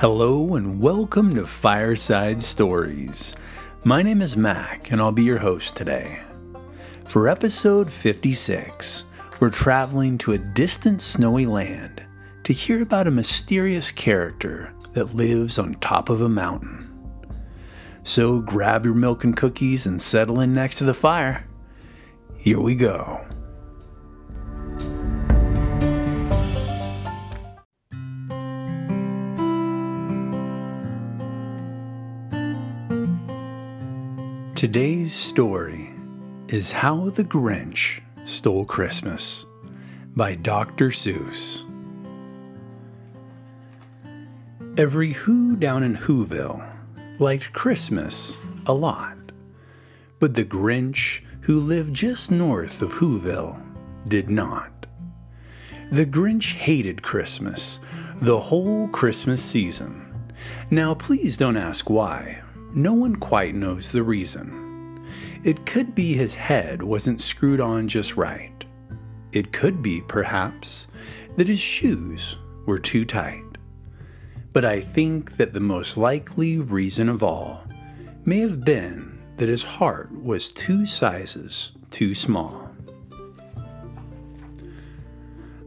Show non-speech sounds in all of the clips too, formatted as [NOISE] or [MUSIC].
Hello and welcome to Fireside Stories. My name is Mac and I'll be your host today. For episode 56, we're traveling to a distant snowy land to hear about a mysterious character that lives on top of a mountain. So grab your milk and cookies and settle in next to the fire. Here we go. Today's story is How the Grinch Stole Christmas by Dr. Seuss. Every Who down in Whoville liked Christmas a lot, but the Grinch, who lived just north of Whoville, did not. The Grinch hated Christmas the whole Christmas season. Now, please don't ask why. No one quite knows the reason. It could be his head wasn't screwed on just right. It could be, perhaps, that his shoes were too tight. But I think that the most likely reason of all may have been that his heart was two sizes too small.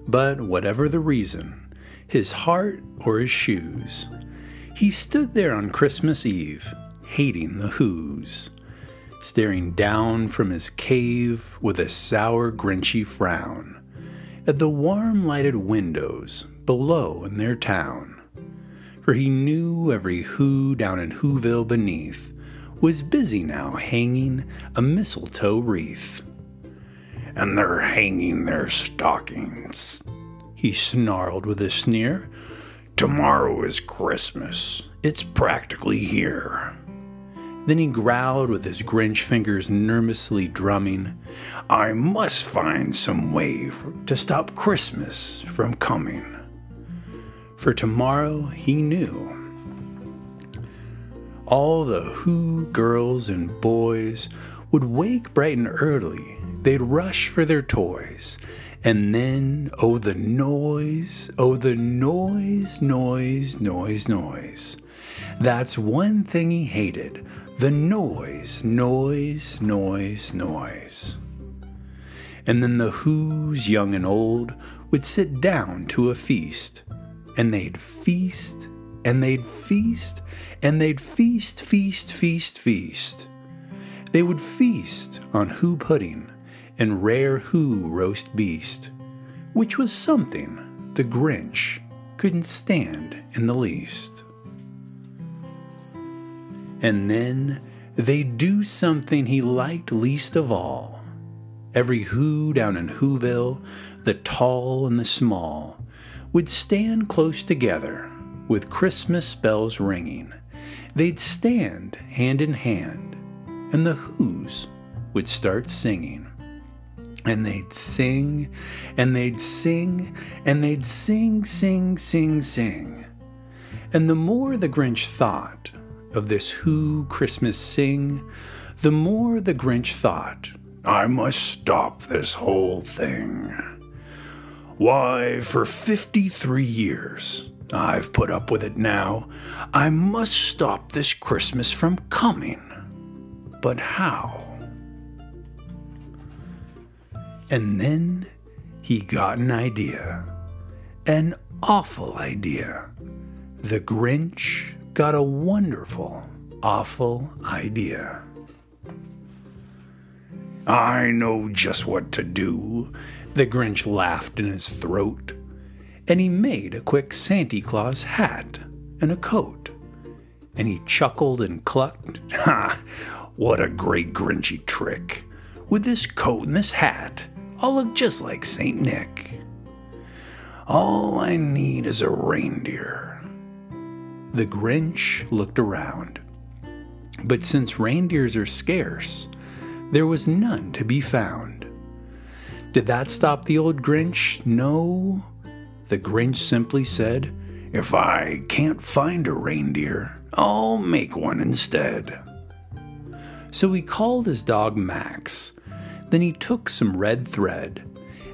But whatever the reason, his heart or his shoes, he stood there on Christmas Eve, hating the Who's, staring down from his cave with a sour, grinchy frown at the warm lighted windows below in their town for he knew every who down in Whoville beneath was busy now hanging a mistletoe wreath. And they're hanging their stockings, he snarled with a sneer. Tomorrow is Christmas. It's practically here. Then he growled with his Grinch fingers nervously drumming, I must find some way to stop Christmas from coming for tomorrow he knew. All the Who girls and boys would wake bright and early. They'd rush for their toys. And then, oh, the noise, oh, the noise, noise, noise, noise. That's one thing he hated the noise, noise, noise, noise. And then the Who's, young and old, would sit down to a feast and they'd feast and they'd feast and they'd feast, feast, feast, feast. They would feast on Who pudding and rare Who roast beast, which was something the Grinch couldn't stand in the least. And then they'd do something he liked least of all. Every Who down in Whoville, the tall and the small, would stand close together with Christmas bells ringing. They'd stand hand in hand, and the Who's would start singing. And they'd sing, and they'd sing, and they'd sing, sing, sing, sing. And the more the Grinch thought of this Who Christmas sing, the more the Grinch thought, I must stop this whole thing. Why, for 53 years, I've put up with it now. I must stop this Christmas from coming. But how? And then he got an idea. An awful idea. The Grinch got a wonderful, awful idea. I know just what to do. The Grinch laughed in his throat, and he made a quick Santa Claus hat and a coat. And he chuckled and clucked, [LAUGHS] Ha! What a great Grinchy trick! With this coat and this hat, I'll look just like St. Nick. All I need is a reindeer. The Grinch looked around. But since reindeers are scarce, there was none to be found. Did that stop the old Grinch? No. The Grinch simply said, If I can't find a reindeer, I'll make one instead. So he called his dog Max. Then he took some red thread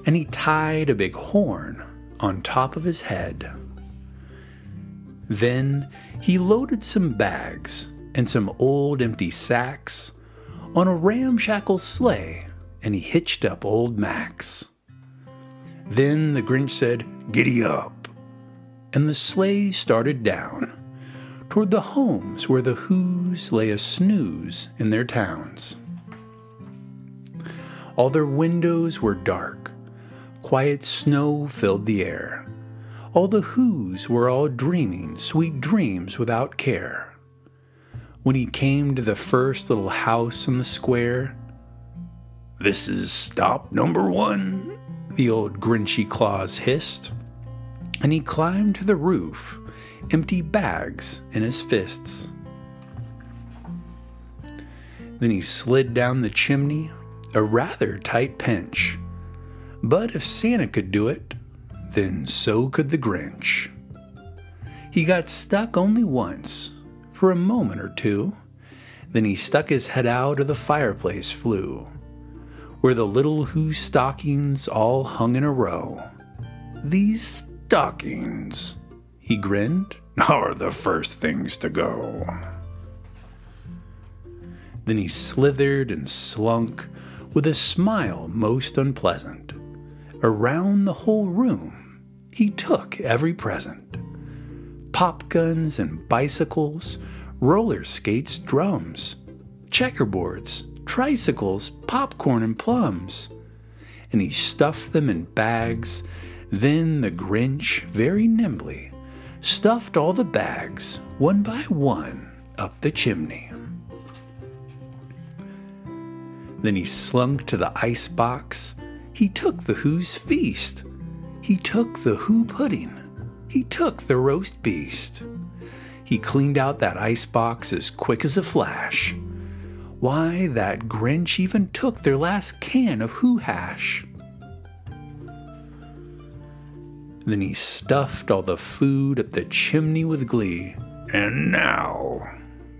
and he tied a big horn on top of his head. Then he loaded some bags and some old empty sacks on a ramshackle sleigh, and he hitched up old Max. Then the Grinch said, Giddy up, and the sleigh started down toward the homes where the Who's lay a snooze in their towns. All their windows were dark, quiet snow filled the air. All the Who's were all dreaming sweet dreams without care. When he came to the first little house in the square, This is stop number one, the old Grinchy Claus hissed. And he climbed to the roof, empty bags in his fists. Then he slid down the chimney, a rather tight pinch. But if Santa could do it, then so could the Grinch. He got stuck only once, for a moment or two. Then he stuck his head out of the fireplace flue, where the little Who stockings all hung in a row. These stockings, he grinned, [LAUGHS] are the first things to go. Then he slithered and slunk with a smile most unpleasant. Around the whole room he took every present pop guns and bicycles, roller skates, drums, checkerboards, tricycles, popcorn, and plums. And he stuffed them in bags. Then the Grinch, very nimbly, stuffed all the bags, one by one, up the chimney. Then he slunk to the ice box. He took the Who's feast. He took the Who pudding. He took the roast beast. He cleaned out that ice box as quick as a flash. Why, that Grinch even took their last can of Who hash. Then he stuffed all the food up the chimney with glee. And now,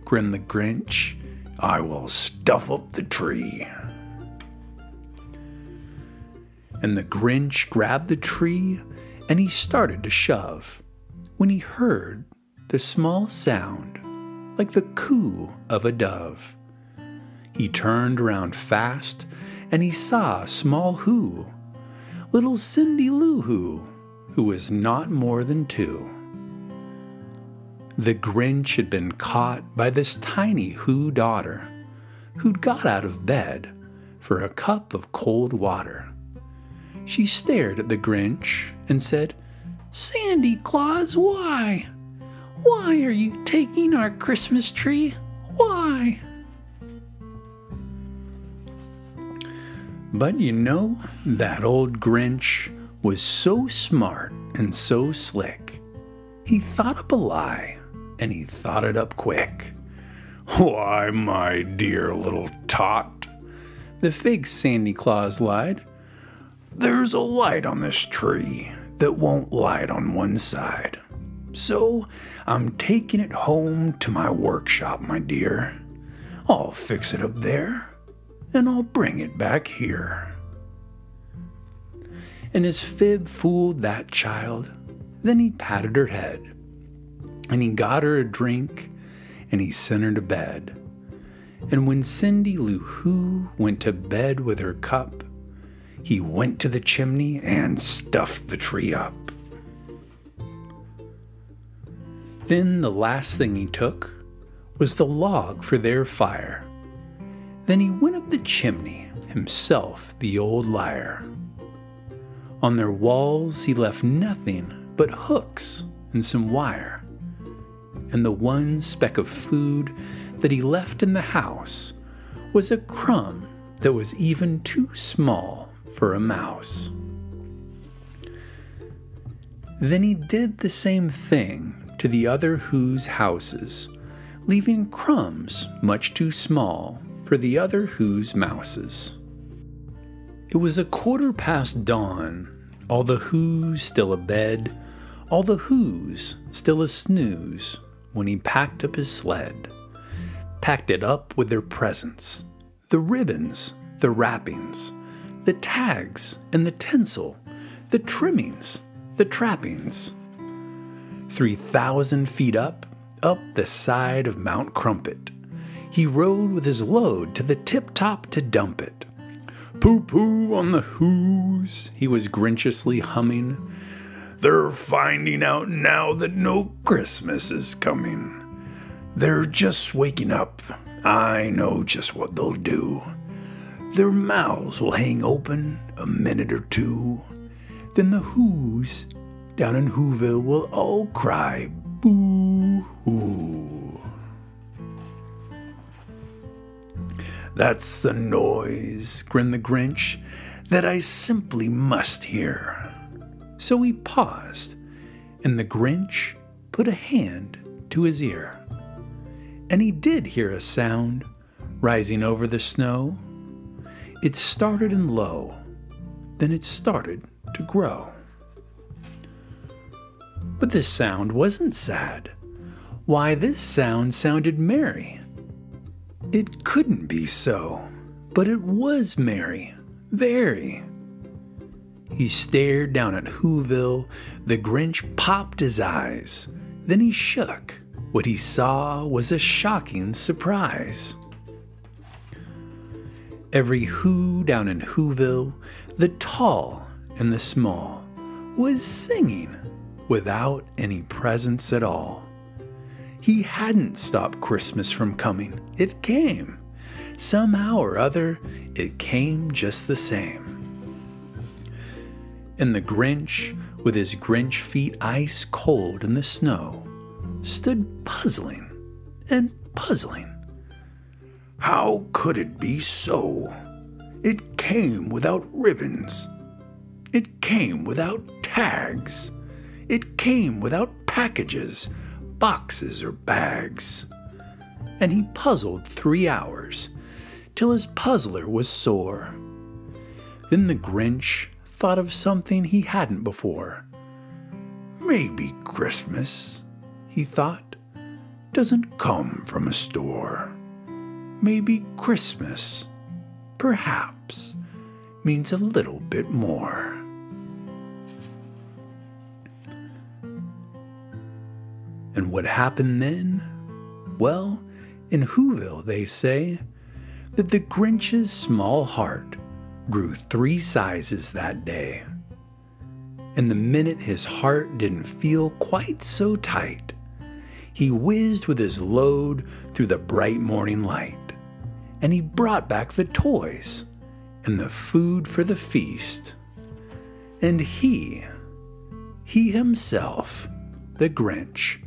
grinned the Grinch, I will stuff up the tree. And the Grinch grabbed the tree and he started to shove when he heard the small sound like the coo of a dove. He turned around fast and he saw small Who, little Cindy Lou Who, who was not more than two. The Grinch had been caught by this tiny Who daughter who'd got out of bed for a cup of cold water. She stared at the Grinch and said, Sandy Claus, why? Why are you taking our Christmas tree? Why? But you know, that old Grinch was so smart and so slick. He thought up a lie, and he thought it up quick. Why, my dear little tot, the fake Sandy Claus lied. There's a light on this tree that won't light on one side. So I'm taking it home to my workshop, my dear. I'll fix it up there, and I'll bring it back here. And his fib fooled that child. Then he patted her head, and he got her a drink, and he sent her to bed. And when Cindy Lou Who went to bed with her cup, he went to the chimney and stuffed the tree up. Then the last thing he took was the log for their fire. Then he went up the chimney, himself the old liar. On their walls he left nothing but hooks and some wire. And the one speck of food that he left in the house was a crumb that was even too small for a mouse. Then he did the same thing to the other Who's houses, leaving crumbs much too small for the other Who's mouses. It was a quarter past dawn, all the Who's still abed, all the Who's still a snooze, when he packed up his sled. Packed it up with their presents, the ribbons, the wrappings, the tags and the tinsel, the trimmings, the trappings. 3,000 feet up, up the side of Mount Crumpit. He rode with his load to the tip top to dump it. Pooh pooh on the whoos, he was grinchiously humming. They're finding out now that no Christmas is coming. They're just waking up. I know just what they'll do. Their mouths will hang open a minute or two. Then the Who's down in Whoville will all cry boo hoo. That's the noise, grinned the Grinch, that I simply must hear. So he paused, and the Grinch put a hand to his ear. And he did hear a sound rising over the snow. It started in low, then it started to grow. But this sound wasn't sad. Why, this sound sounded merry. It couldn't be so, but it was merry, very. He stared down at Whoville. The Grinch popped his eyes. Then he shook. What he saw was a shocking surprise. Every Who down in Whoville, the tall and the small, was singing without any presents at all. He hadn't stopped Christmas from coming. It came. Somehow or other, it came just the same. And the Grinch, with his Grinch feet ice cold in the snow, stood puzzling and puzzling. How could it be so? It came without ribbons. It came without tags. It came without packages, boxes, or bags. And he puzzled three hours till his puzzler was sore. Then the Grinch thought of something he hadn't before. Maybe Christmas, he thought, doesn't come from a store. Maybe Christmas, perhaps, means a little bit more. And what happened then? Well, in Whoville, they say that the Grinch's small heart grew three sizes that day. And the minute his heart didn't feel quite so tight, he whizzed with his load through the bright morning light, and he brought back the toys and the food for the feast. And he, he himself, the Grinch,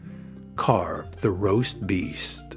carved the roast beast.